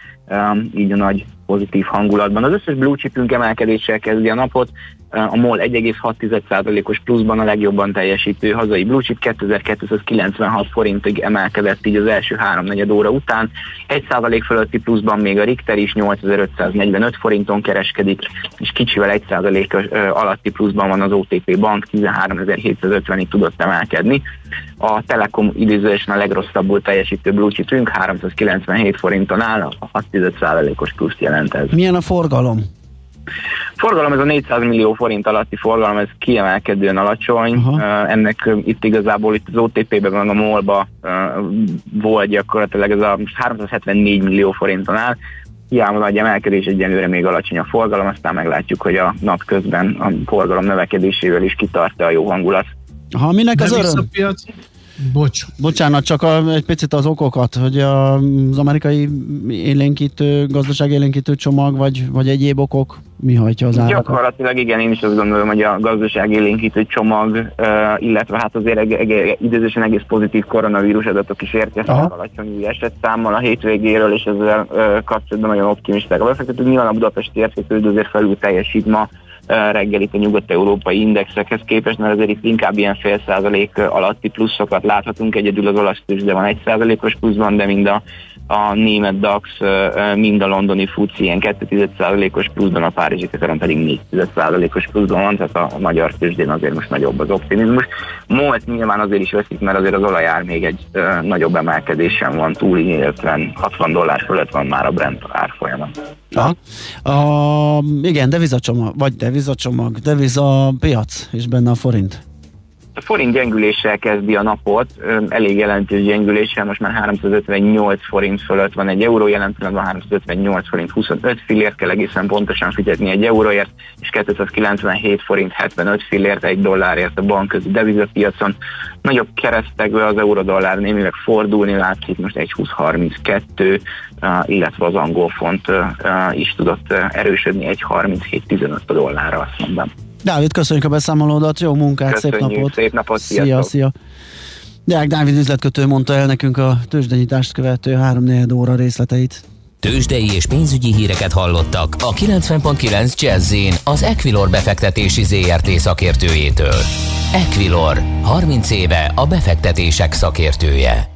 így a nagy pozitív hangulatban. Az összes blue chipünk emelkedéssel kezdi a napot, a MOL 1,6%-os pluszban a legjobban teljesítő hazai blue chip 2296 forintig emelkedett így az első háromnegyed óra után. 1% fölötti pluszban még a Richter is 8545 forinton kereskedik, és kicsivel 1% alatti pluszban van az OTP Bank, 13750-ig tudott emelkedni. A Telekom idézőesen a legrosszabbul teljesítő blue chipünk 397 forinton áll, a 6%-os pluszt jelent ez. Milyen a forgalom? Forgalom, ez a 400 millió forint alatti forgalom, ez kiemelkedően alacsony. Uh, ennek uh, itt igazából itt az OTP-ben, meg a MOL-ba uh, volt gyakorlatilag ez a 374 millió forinton áll. Hiába nagy emelkedés, egyenlőre még alacsony a forgalom, aztán meglátjuk, hogy a nap közben a forgalom növekedésével is kitart a jó hangulat. Ha minek az öröm? Bocs, Bocsánat, csak a, egy picit az okokat, hogy a, az amerikai élénkítő, gazdaság élénkítő csomag, vagy, vagy egyéb okok, mi hajtja az árakat? Gyakorlatilag igen, én is azt gondolom, hogy a gazdaság élénkítő csomag, illetve hát azért eg- eg- időzősen egész pozitív koronavírus adatok is érkeztek Aha. alacsony új esetszámmal a hétvégéről, és ezzel kapcsolatban nagyon optimisták a befektetők. Nyilván a budapesti értékű azért felül teljesít ma reggel itt a nyugat-európai indexekhez képest, mert azért itt inkább ilyen fél százalék alatti pluszokat láthatunk, egyedül az olasz tőzsde van egy százalékos pluszban, de mind a a német DAX, mind a londoni FUCI ilyen 2,1%-os pluszban, a párizsi közelem pedig 4,1%-os pluszban van, tehát a, magyar tőzsdén azért most nagyobb az optimizmus. Molt nyilván azért is veszik, mert azért az olajár még egy nagyobb emelkedésen van túl, 50-60 dollár fölött van már a Brent árfolyama. Aha. A, igen, devizacsomag, vagy devizacsomag, deviza piac, és benne a forint. A forint gyengüléssel kezdi a napot, elég jelentős gyengüléssel, most már 358 forint fölött van egy euró, jelen pillanatban 358 forint 25 fillért kell egészen pontosan fizetni egy euróért, és 297 forint 75 fillért egy dollárért a bankközi devizapiacon. Nagyobb keresztegő az euró-dollár némileg fordulni látszik, most 1,2032, uh, illetve az angol font is tudott erősödni 1,3715 a dollárral szemben. Dávid, köszönjük a beszámolódat, jó munkát, szép Köszönjük, napot! szép napot, Szia, sziasztok. szia! Deák Dávid üzletkötő mondta el nekünk a tőzsdenyitást követő 3 óra részleteit. Tőzsdei és pénzügyi híreket hallottak a 90.9 jazz az Equilor befektetési ZRT szakértőjétől. Equilor, 30 éve a befektetések szakértője.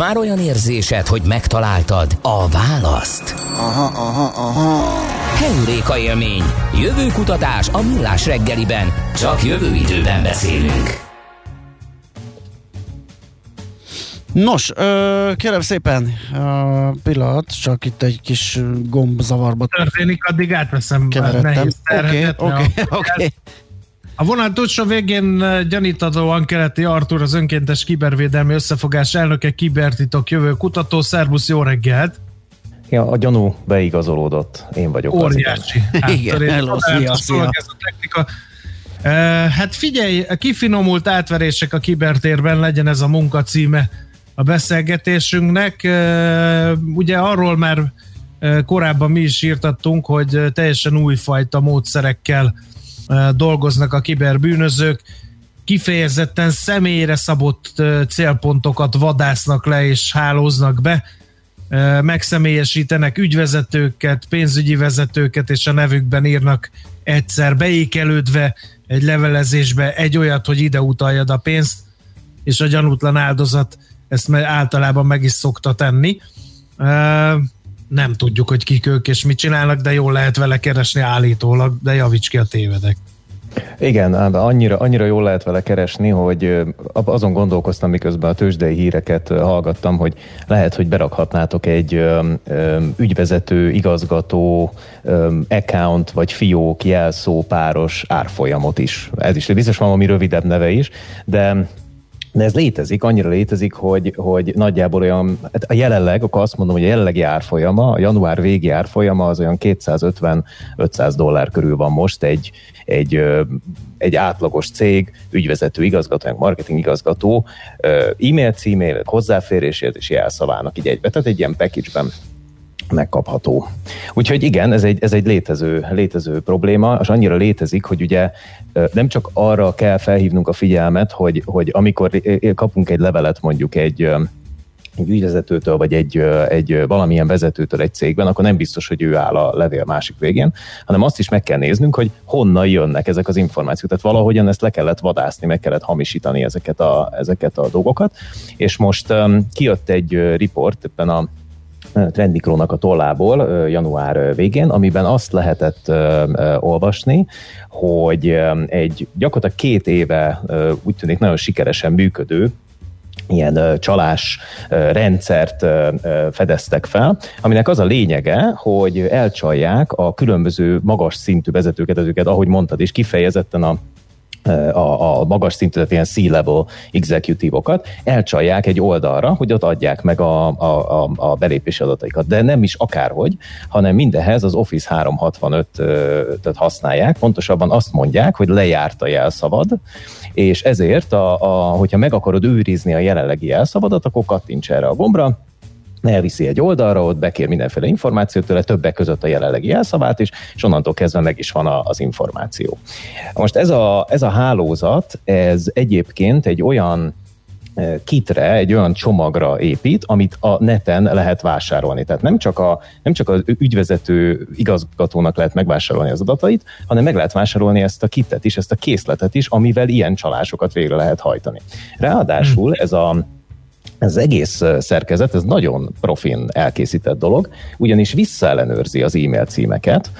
Már olyan érzésed, hogy megtaláltad a választ? Aha, aha, aha. Heuréka élmény. Jövő kutatás a millás reggeliben. Csak jövő időben beszélünk. Nos, ö, kérem szépen, ö, pillanat, csak itt egy kis gombzavarba Történik, addig átveszem Oké, oké, oké. A vonal túlsó végén eh, gyaníthatóan keleti Artur, az önkéntes kibervédelmi összefogás elnöke, kibertitok jövő kutató. Szerbusz, jó reggelt! Ja, a gyanú beigazolódott. Én vagyok az. Óriási. Igen, áttörés. hello, szia, szia. Ez a technika. Eh, Hát figyelj, a kifinomult átverések a kibertérben legyen ez a munka címe a beszélgetésünknek. Ö, Ugye arról már korábban mi is írtattunk, hogy teljesen újfajta módszerekkel dolgoznak a kiberbűnözők, kifejezetten személyre szabott célpontokat vadásznak le és hálóznak be, megszemélyesítenek ügyvezetőket, pénzügyi vezetőket, és a nevükben írnak egyszer beékelődve egy levelezésbe egy olyat, hogy ide utaljad a pénzt, és a gyanútlan áldozat ezt általában meg is szokta tenni. Nem tudjuk, hogy kik ők és mit csinálnak, de jól lehet vele keresni állítólag, de javíts ki a tévedek. Igen, ám annyira, annyira jól lehet vele keresni, hogy azon gondolkoztam, miközben a tőzsdei híreket hallgattam, hogy lehet, hogy berakhatnátok egy ügyvezető, igazgató, account vagy fiók jelszó páros árfolyamot is. Ez is biztos van valami rövidebb neve is, de de ez létezik, annyira létezik, hogy, hogy nagyjából olyan, hát a jelenleg, akkor azt mondom, hogy a jelenlegi árfolyama, a január végi árfolyama az olyan 250-500 dollár körül van most egy, egy, egy átlagos cég, ügyvezető igazgató, marketing igazgató e-mail címével, hozzáférésért és jelszavának így egybe. Tehát egy ilyen package-ben megkapható. Úgyhogy igen, ez egy, ez egy létező, létező probléma, és annyira létezik, hogy ugye nem csak arra kell felhívnunk a figyelmet, hogy, hogy amikor kapunk egy levelet mondjuk egy egy ügyvezetőtől, vagy egy, egy valamilyen vezetőtől egy cégben, akkor nem biztos, hogy ő áll a levél másik végén, hanem azt is meg kell néznünk, hogy honnan jönnek ezek az információk. Tehát valahogyan ezt le kellett vadászni, meg kellett hamisítani ezeket a, ezeket a dolgokat. És most um, kijött egy report ebben a Trendikrónak a tollából január végén, amiben azt lehetett olvasni, hogy egy gyakorlatilag két éve úgy tűnik nagyon sikeresen működő ilyen csalás rendszert fedeztek fel, aminek az a lényege, hogy elcsalják a különböző magas szintű vezetőket, ezeket, ahogy mondtad, és kifejezetten a a, a magas szintű, tehát ilyen C-level executívokat, elcsalják egy oldalra, hogy ott adják meg a, a, a, a belépési adataikat. De nem is akárhogy, hanem mindehez az Office 365-öt használják, pontosabban azt mondják, hogy lejárt a jelszavad, és ezért, a, a, hogyha meg akarod őrizni a jelenlegi jelszavadat, akkor kattints erre a gombra, elviszi egy oldalra, ott bekér mindenféle információt tőle, többek között a jelenlegi jelszavát is, és onnantól kezdve meg is van a, az információ. Most ez a, ez a hálózat, ez egyébként egy olyan eh, kitre, egy olyan csomagra épít, amit a neten lehet vásárolni. Tehát nem csak, a, nem csak az ügyvezető igazgatónak lehet megvásárolni az adatait, hanem meg lehet vásárolni ezt a kitet is, ezt a készletet is, amivel ilyen csalásokat végre lehet hajtani. Ráadásul ez a ez egész szerkezet, ez nagyon profin elkészített dolog, ugyanis visszaellenőrzi az e-mail címeket.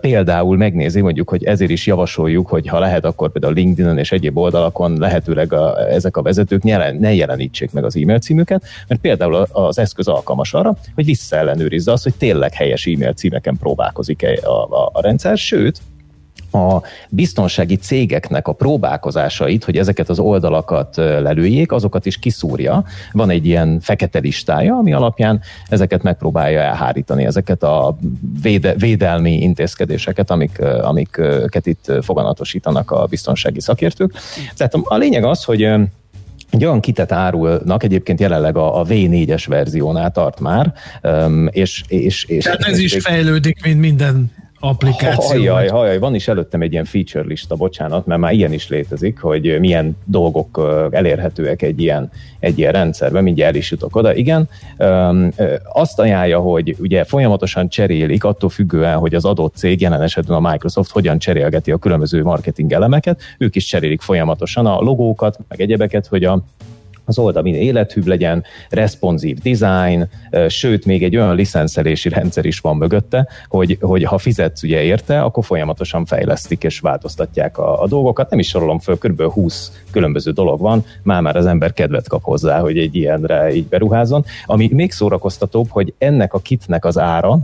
Például megnézi mondjuk, hogy ezért is javasoljuk, hogy ha lehet, akkor például LinkedIn-en és egyéb oldalakon lehetőleg a, ezek a vezetők ne, ne jelenítsék meg az e-mail címüket, mert például az eszköz alkalmas arra, hogy visszaellenőrizze azt, hogy tényleg helyes e-mail címeken próbálkozik a, a, a rendszer, sőt, a biztonsági cégeknek a próbálkozásait, hogy ezeket az oldalakat lelőjék, azokat is kiszúrja. Van egy ilyen fekete listája, ami alapján ezeket megpróbálja elhárítani, ezeket a véde, védelmi intézkedéseket, amik, amiket itt foganatosítanak a biztonsági szakértők. Tehát a lényeg az, hogy egy olyan kitet árulnak, egyébként jelenleg a, a V4-es verziónál tart már, és, és, és Tehát ez is fejlődik, mint minden applikáció. Hajjaj, hajjaj, van is előttem egy ilyen feature lista, bocsánat, mert már ilyen is létezik, hogy milyen dolgok elérhetőek egy ilyen, egy ilyen rendszerben, mindjárt el is jutok oda. Igen, azt ajánlja, hogy ugye folyamatosan cserélik, attól függően, hogy az adott cég, jelen esetben a Microsoft hogyan cserélgeti a különböző marketing elemeket, ők is cserélik folyamatosan a logókat, meg egyebeket, hogy a az oldal minél élethűbb legyen, responsív design, sőt, még egy olyan licenszelési rendszer is van mögötte, hogy, hogy ha fizetsz ugye érte, akkor folyamatosan fejlesztik és változtatják a, a dolgokat. Nem is sorolom föl, kb. 20 különböző dolog van, már már az ember kedvet kap hozzá, hogy egy ilyenre így beruházzon. Ami még szórakoztatóbb, hogy ennek a kitnek az ára,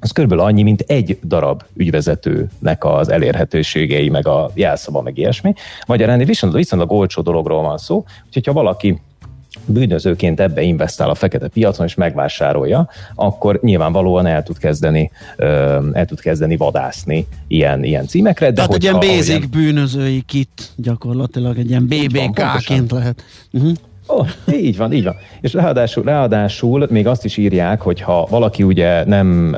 az körülbelül annyi, mint egy darab ügyvezetőnek az elérhetőségei, meg a jelszava, meg ilyesmi. Magyarán egy viszont, viszonylag olcsó dologról van szó, úgyhogy ha valaki bűnözőként ebbe investál a fekete piacon és megvásárolja, akkor nyilvánvalóan el tud kezdeni, el tud kezdeni vadászni ilyen, ilyen címekre. De Tehát egy ilyen basic ahogyan- bűnözői kit gyakorlatilag, egy ilyen BBK-ként lehet. Uh-huh. Oh, így van, így van. És ráadásul, ráadásul még azt is írják, hogy ha valaki ugye nem,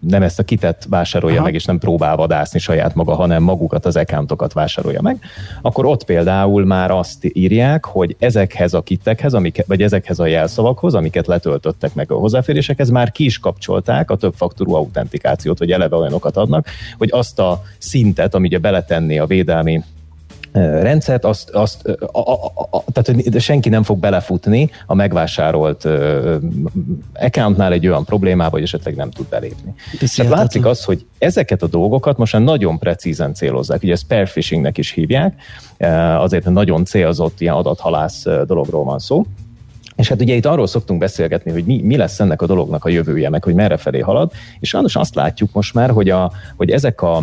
nem ezt a kitet vásárolja Aha. meg, és nem próbál vadászni saját maga, hanem magukat, az accountokat vásárolja meg, akkor ott például már azt írják, hogy ezekhez a kitekhez, amik, vagy ezekhez a jelszavakhoz, amiket letöltöttek meg a hozzáférésekhez, már ki is kapcsolták a többfaktorú autentikációt, vagy eleve olyanokat adnak, hogy azt a szintet, ami ugye beletenni a védelmi rendszert, azt, azt a, a, a, tehát hogy senki nem fog belefutni a megvásárolt ö, accountnál egy olyan problémába, hogy esetleg nem tud belépni. Tehát látszik az, hogy ezeket a dolgokat most már nagyon precízen célozzák. Ugye ezt spear phishingnek is hívják, azért nagyon célzott ilyen adathalász dologról van szó. És hát ugye itt arról szoktunk beszélgetni, hogy mi, mi lesz ennek a dolognak a jövője, meg hogy merre felé halad, és sajnos azt látjuk most már, hogy, a, hogy ezek a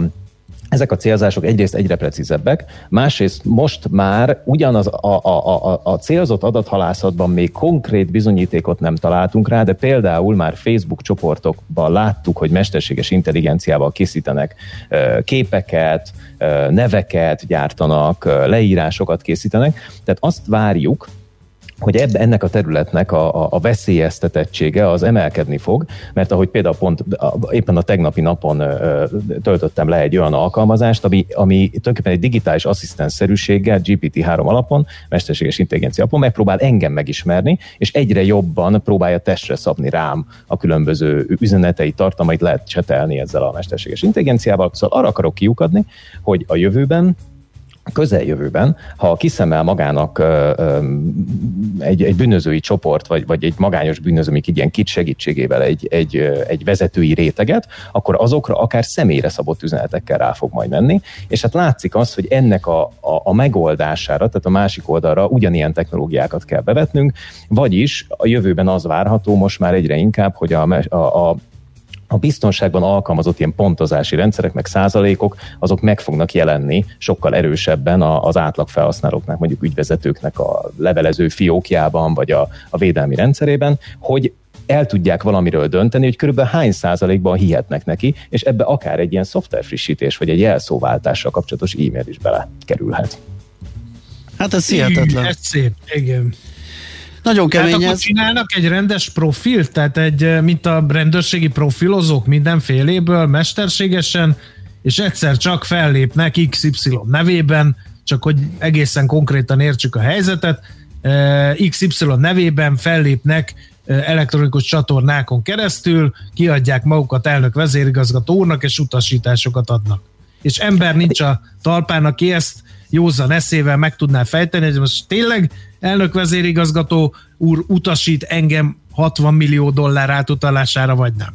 ezek a célzások egyrészt egyre precízebbek, másrészt most már ugyanaz a, a, a, a célzott adathalászatban még konkrét bizonyítékot nem találtunk rá, de például már Facebook csoportokban láttuk, hogy mesterséges intelligenciával készítenek képeket, neveket gyártanak, leírásokat készítenek. Tehát azt várjuk, hogy ebbe, ennek a területnek a, a, a veszélyeztetettsége az emelkedni fog, mert ahogy például pont éppen a tegnapi napon ö, töltöttem le egy olyan alkalmazást, ami, ami tulajdonképpen egy digitális asszisztensszerűséggel GPT-3 alapon, mesterséges intelligencia alapon megpróbál engem megismerni, és egyre jobban próbálja testre szabni rám a különböző üzenetei, tartalmait lehet csetelni ezzel a mesterséges intelligenciával. Szóval arra akarok kiukadni, hogy a jövőben közeljövőben, ha kiszemel magának ö, ö, egy, egy bűnözői csoport, vagy, vagy egy magányos bűnöző, így ilyen kit segítségével egy, egy, egy vezetői réteget, akkor azokra akár személyre szabott üzenetekkel rá fog majd menni, és hát látszik az, hogy ennek a, a, a megoldására, tehát a másik oldalra ugyanilyen technológiákat kell bevetnünk, vagyis a jövőben az várható most már egyre inkább, hogy a, a a biztonságban alkalmazott ilyen pontozási rendszerek, meg százalékok, azok meg fognak jelenni sokkal erősebben a- az átlag felhasználóknak, mondjuk ügyvezetőknek a levelező fiókjában, vagy a, a védelmi rendszerében, hogy el tudják valamiről dönteni, hogy körülbelül hány százalékban hihetnek neki, és ebbe akár egy ilyen szoftver frissítés, vagy egy jelszóváltással kapcsolatos e-mail is belekerülhet. Hát ez hihetetlen. Ez szép, igen. Nagyon Tehát kemény akkor ez. csinálnak egy rendes profilt, tehát egy, eh, mint a rendőrségi profilozók mindenféléből, mesterségesen, és egyszer csak fellépnek XY nevében, csak hogy egészen konkrétan értsük a helyzetet, eh, XY nevében fellépnek eh, elektronikus csatornákon keresztül, kiadják magukat elnök vezérigazgató úrnak, és utasításokat adnak. És ember nincs a talpán, aki ezt józan eszével meg tudná fejteni, hogy most tényleg elnök vezérigazgató úr utasít engem 60 millió dollár átutalására, vagy nem.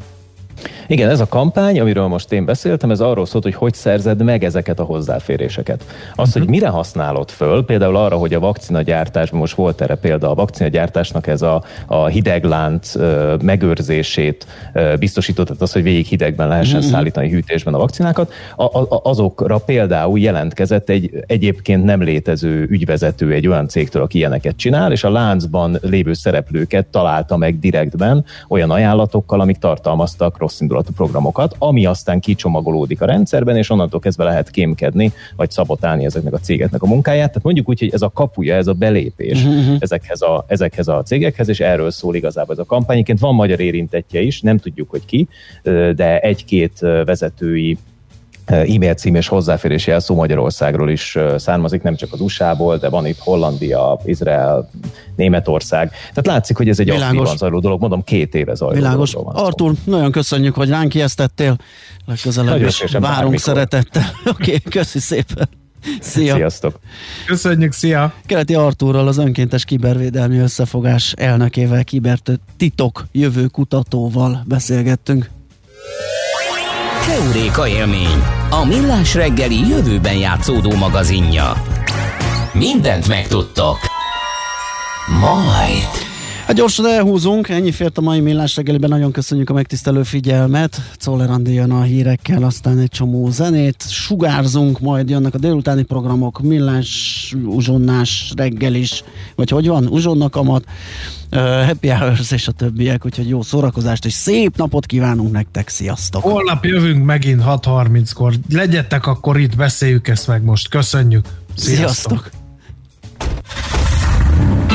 Igen, ez a kampány, amiről most én beszéltem, ez arról szólt, hogy hogy szerzed meg ezeket a hozzáféréseket. Az, hogy mire használod föl, például arra, hogy a vakcinagyártásban, most volt erre példa, a vakcinagyártásnak ez a, a hideglánc ö, megőrzését ö, biztosított, tehát az, hogy végig hidegben lehessen Mhm. szállítani hűtésben a vakcinákat, a, a, azokra például jelentkezett egy egyébként nem létező ügyvezető egy olyan cégtől, aki ilyeneket csinál, és a láncban lévő szereplőket találta meg direktben olyan ajánlatokkal, amik tartalmaztak rossz indulatú programokat, ami aztán kicsomagolódik a rendszerben, és onnantól kezdve lehet kémkedni, vagy szabotálni ezeknek a cégeknek a munkáját. Tehát mondjuk úgy, hogy ez a kapuja, ez a belépés Mhm. ezekhez, a, ezekhez a cégekhez, és erről szól igazából ez a kampány. Egyébként van magyar érintettje is, nem tudjuk, hogy ki, de egy-két vezetői e-mail cím és hozzáférési jelszó Magyarországról is ö, származik, nem csak az USA-ból, de van itt Hollandia, Izrael, Németország. Tehát látszik, hogy ez egy Világos. aktívan zajló dolog, mondom két éve zajló Világos. szó. Artur, nagyon köszönjük, hogy ránk ijesztettél. Legközelebb Nagyon is várunk bármikor. szeretettel. Oké, okay, köszi szépen. Szia. Sziasztok! Köszönjük, szia! Keleti Artúrral, az önkéntes kibervédelmi összefogás elnökével, kibertitok jövő kutatóval beszélgettünk. Keuréka élmény, a millás reggeli jövőben játszódó magazinja. Mindent megtudtok. Majd. Hát gyorsan elhúzunk, ennyi fért a mai millás reggeliben, nagyon köszönjük a megtisztelő figyelmet. Czoller Andi jön a hírekkel, aztán egy csomó zenét, sugárzunk, majd jönnek a délutáni programok, millás, uzsonnás reggel is, vagy hogy van, uzsonnakamat, uh, happy hours és a többiek, úgyhogy jó szórakozást és szép napot kívánunk nektek, sziasztok! Holnap jövünk megint 6.30-kor. Legyetek akkor itt, beszéljük ezt meg most. Köszönjük. Sziasztok. Sziasztok.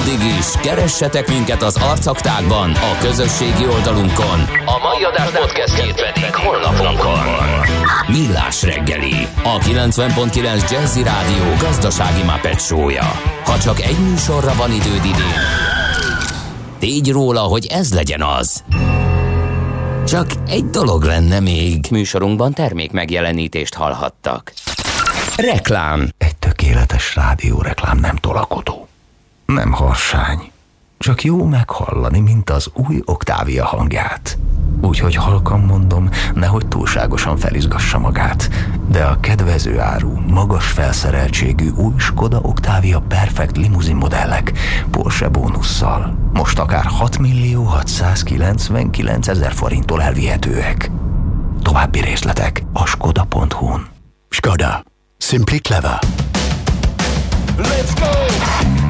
Addig is, keressetek minket az arcaktákban, a közösségi oldalunkon. A mai adás podcastjét pedig holnapunkon. Millás reggeli, a 90.9 Jazzy Rádió gazdasági mapetsója. Ha csak egy műsorra van időd idén, tégy róla, hogy ez legyen az. Csak egy dolog lenne még. Műsorunkban termék megjelenítést hallhattak. Reklám. Egy tökéletes rádióreklám nem tolakodó. Nem harsány. Csak jó meghallani, mint az új Oktávia hangját. Úgyhogy halkan mondom, nehogy túlságosan felizgassa magát. De a kedvező áru, magas felszereltségű új Skoda Octavia Perfect limuzin modellek Porsche bónusszal most akár 6 millió 699 ezer forinttól elvihetőek. További részletek a skoda.hu-n. Skoda. Simply clever. Let's go!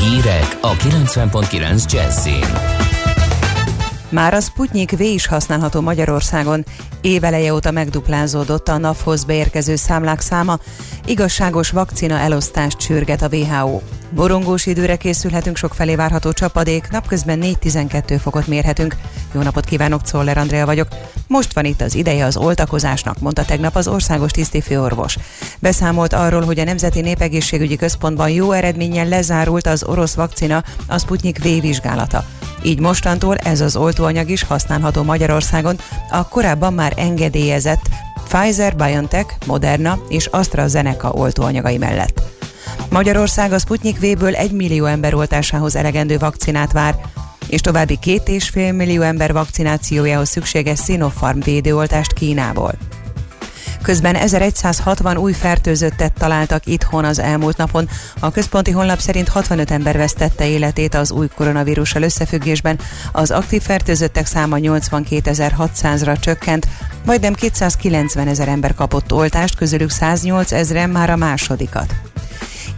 Hírek a 90.9 Jazzin. Már a Sputnik V is használható Magyarországon. Éveleje óta megduplázódott a NAV-hoz beérkező számlák száma, igazságos vakcina elosztást sürget a WHO. Borongós időre készülhetünk, sok felé várható csapadék, napközben 4-12 fokot mérhetünk. Jó napot kívánok, Czoller Andrea vagyok. Most van itt az ideje az oltakozásnak, mondta tegnap az országos tisztifőorvos. Beszámolt arról, hogy a Nemzeti Népegészségügyi Központban jó eredménnyel lezárult az orosz vakcina, a Sputnik V vizsgálata. Így mostantól ez az oltóanyag is használható Magyarországon, a korábban már engedélyezett Pfizer, BioNTech, Moderna és AstraZeneca oltóanyagai mellett. Magyarország a Sputnik V-ből 1 millió ember oltásához elegendő vakcinát vár, és további két és fél millió ember vakcinációjához szükséges Sinopharm védőoltást Kínából. Közben 1160 új fertőzöttet találtak itthon az elmúlt napon. A központi honlap szerint 65 ember vesztette életét az új koronavírussal összefüggésben. Az aktív fertőzöttek száma 82.600-ra csökkent, majdnem 290 ezer ember kapott oltást, közülük 108 ezeren már a másodikat.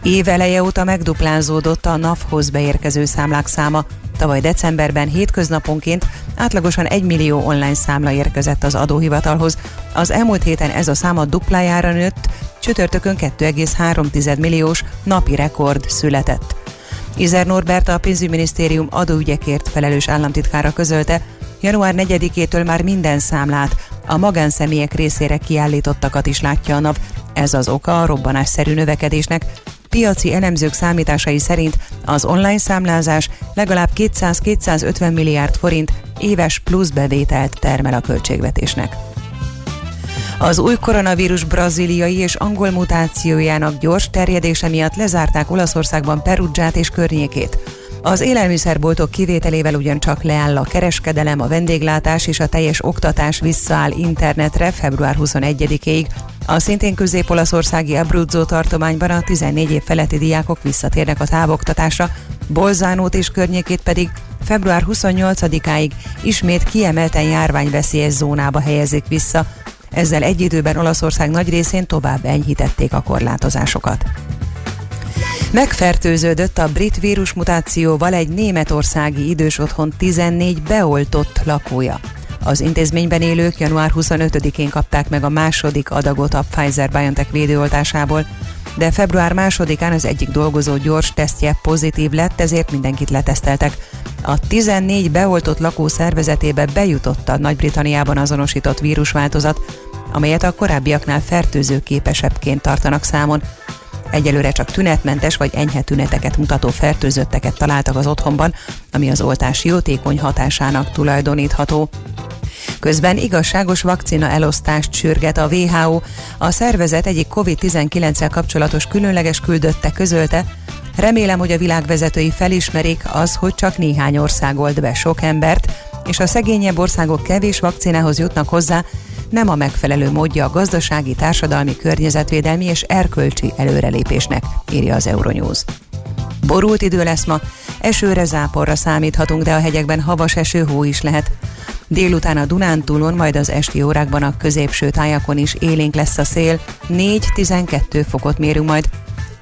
Éveleje óta megduplázódott a NAV-hoz beérkező számlák száma. Tavaly decemberben hétköznaponként átlagosan 1 millió online számla érkezett az adóhivatalhoz. Az elmúlt héten ez a száma duplájára nőtt, csütörtökön 2,3 milliós napi rekord született. Izer Norbert a pénzügyminisztérium adóügyekért felelős államtitkára közölte, január 4-től már minden számlát, a magánszemélyek részére kiállítottakat is látja a nap. Ez az oka a robbanásszerű növekedésnek, piaci elemzők számításai szerint az online számlázás legalább 200-250 milliárd forint éves plusz bevételt termel a költségvetésnek. Az új koronavírus braziliai és angol mutációjának gyors terjedése miatt lezárták Olaszországban Perugiát és környékét. Az élelmiszerboltok kivételével ugyancsak leáll a kereskedelem, a vendéglátás és a teljes oktatás visszaáll internetre február 21-ig. A szintén közép-olaszországi Abruzzo tartományban a 14 év feletti diákok visszatérnek a távoktatásra, Bolzánót és környékét pedig február 28-áig ismét kiemelten járványveszélyes zónába helyezik vissza. Ezzel egy időben Olaszország nagy részén tovább enyhítették a korlátozásokat. Megfertőződött a brit vírus mutációval egy németországi idős otthon 14 beoltott lakója. Az intézményben élők január 25-én kapták meg a második adagot a Pfizer-BioNTech védőoltásából, de február másodikán az egyik dolgozó gyors tesztje pozitív lett, ezért mindenkit leteszteltek. A 14 beoltott lakó szervezetébe bejutott a Nagy-Britanniában azonosított vírusváltozat, amelyet a korábbiaknál fertőzőképesebbként tartanak számon. Egyelőre csak tünetmentes vagy enyhe tüneteket mutató fertőzötteket találtak az otthonban, ami az oltás jótékony hatásának tulajdonítható. Közben igazságos vakcina elosztást sürget a WHO. A szervezet egyik COVID-19-el kapcsolatos különleges küldötte közölte, Remélem, hogy a világvezetői felismerik az, hogy csak néhány ország old be sok embert, és a szegényebb országok kevés vakcinához jutnak hozzá, nem a megfelelő módja a gazdasági, társadalmi, környezetvédelmi és erkölcsi előrelépésnek, írja az Euronews. Borult idő lesz ma, esőre, záporra számíthatunk, de a hegyekben havas eső, hó is lehet. Délután a Dunántúlon, majd az esti órákban a középső tájakon is élénk lesz a szél, 4-12 fokot mérünk majd.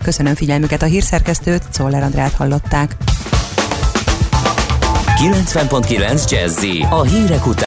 Köszönöm figyelmüket a hírszerkesztőt, Czoller Andrát hallották. 90.9 Jazzy a hírek után.